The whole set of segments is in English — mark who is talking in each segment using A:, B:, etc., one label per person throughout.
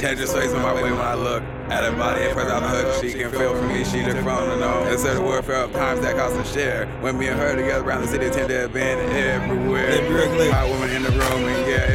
A: Tender sways on my way when I look at her body. At first I hook, she can feel for me. She look from the know. Instead of word for times that cost a share. When me and her together around the city tend to have been everywhere. My woman in the room,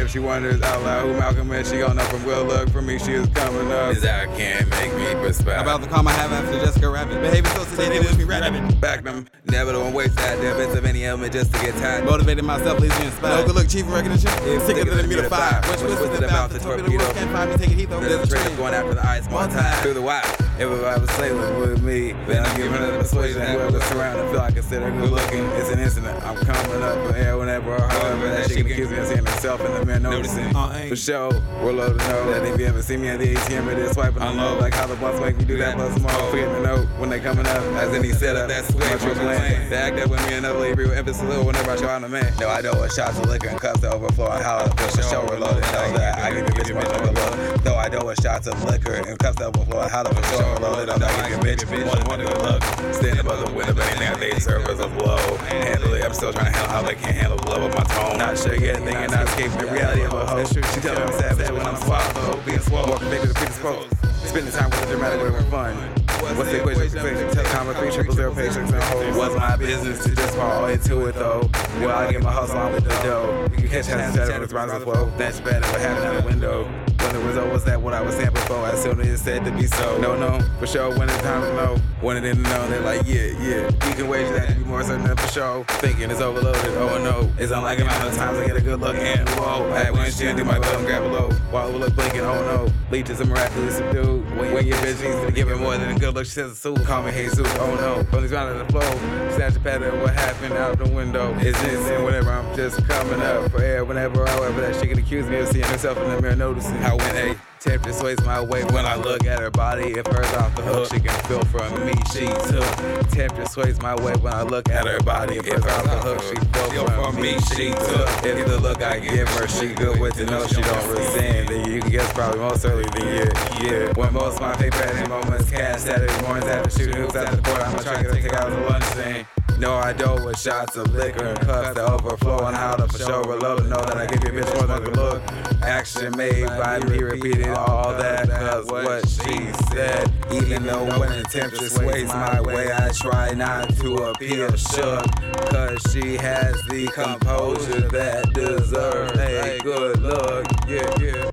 A: if she wonders out loud who Malcolm is, she gon' know from real look for me. She is coming up. Is that can't make me perspire.
B: About the calm I have after Jessica Rabbit. Behaving so sedated, wish me rapping.
A: Back them, never don't waste that. There bits of any element just to get tired.
B: Motivated myself, lazy inspired. No good look, chief of recognition.
A: Yeah,
B: Sicker than a meter fire.
A: What's
B: What's
A: twisted
B: twisted about the torpedo? Can't find me, take it heat though.
A: There's a trick
B: train.
A: going after the ice one time through the wire. Everybody was sailing with me, then I'm giving her the persuasion. Whoever's surrounded, feel like I consider good looking. It's an incident. I'm coming up for air whenever or however that she can accuse me of seeing herself in the mirror noticing.
B: Uh,
A: For sure, we're low to know that if you ever see me at the ATM, it is swiping on low. Like how the boss make me do that plus more. Forgetting to know when they coming up, as any setup. That's way
B: Much
A: from
B: from
A: plan. They act up with me another lady, with emphasis little whenever I show out a man. No, I know what shots of liquor and cups to overflow and how to push the show reloaded. Know that I give you bitch much overload. Though I know shots of liquor and cups to overflow and how to push the show reloaded. I'm not giving bitch one good look. Stand above the window, but anything they serve as a blow. Handle it, I'm still trying to handle how they can't handle the love of my tone. Not sure yet, thinking not escaping the reality of a hoe. She tell me I'm savage when I'm swallowed, being swallowed. Walking back to the previous quote. Spending time with a dramatic way of fun. What's the equation for comma three triple zero patience and. Was my business to just fall into it though. Well, I get my hustle on with the dough. You can catch hands and shadow with rhymes flow. That's better what happened out the window. When the result was that what I was saying before, as soon as it said to be so. No, no, for sure. When it's time to know, when it didn't know, they're like, yeah, yeah. You can wager that to be more certain than for sure. Thinking it's overloaded, oh no. It's unlike amount of times I get a good look and whoa. I when she do my thumb grab below. While overlook blinking, oh no. Leeches are miraculously subdued. When, when give it more than a good look, she says, Sue, call me Jesus, oh no. These round of the flow, snatch a pattern, what happened out the window. It's this and whatever, I'm just coming up for air whenever, however, that she can accuse me of seeing herself in the mirror, noticing how when a tempter sways my way when I look at her body. If hers off the hook, she can feel from me, she took. Tempter sways my way when I look at her body. If hers off the hook, she feel from me, she took. If the look I give her, she good with it, no, she don't resent. Then you can guess probably most early the year. yeah. When most of my favorite moments cast Saturday mornings after shooting hoops at the court, I'ma try to take out the lunch thing. No, I don't with shots of liquor cups that overflow and how to for sure reload. Know that I give you bitch more than a look. Action made by me repeating all that, cause what she said. Even though when the tempter sways my way, I try not to appear shook. Cause she has the composure that deserves a good look. Yeah, yeah.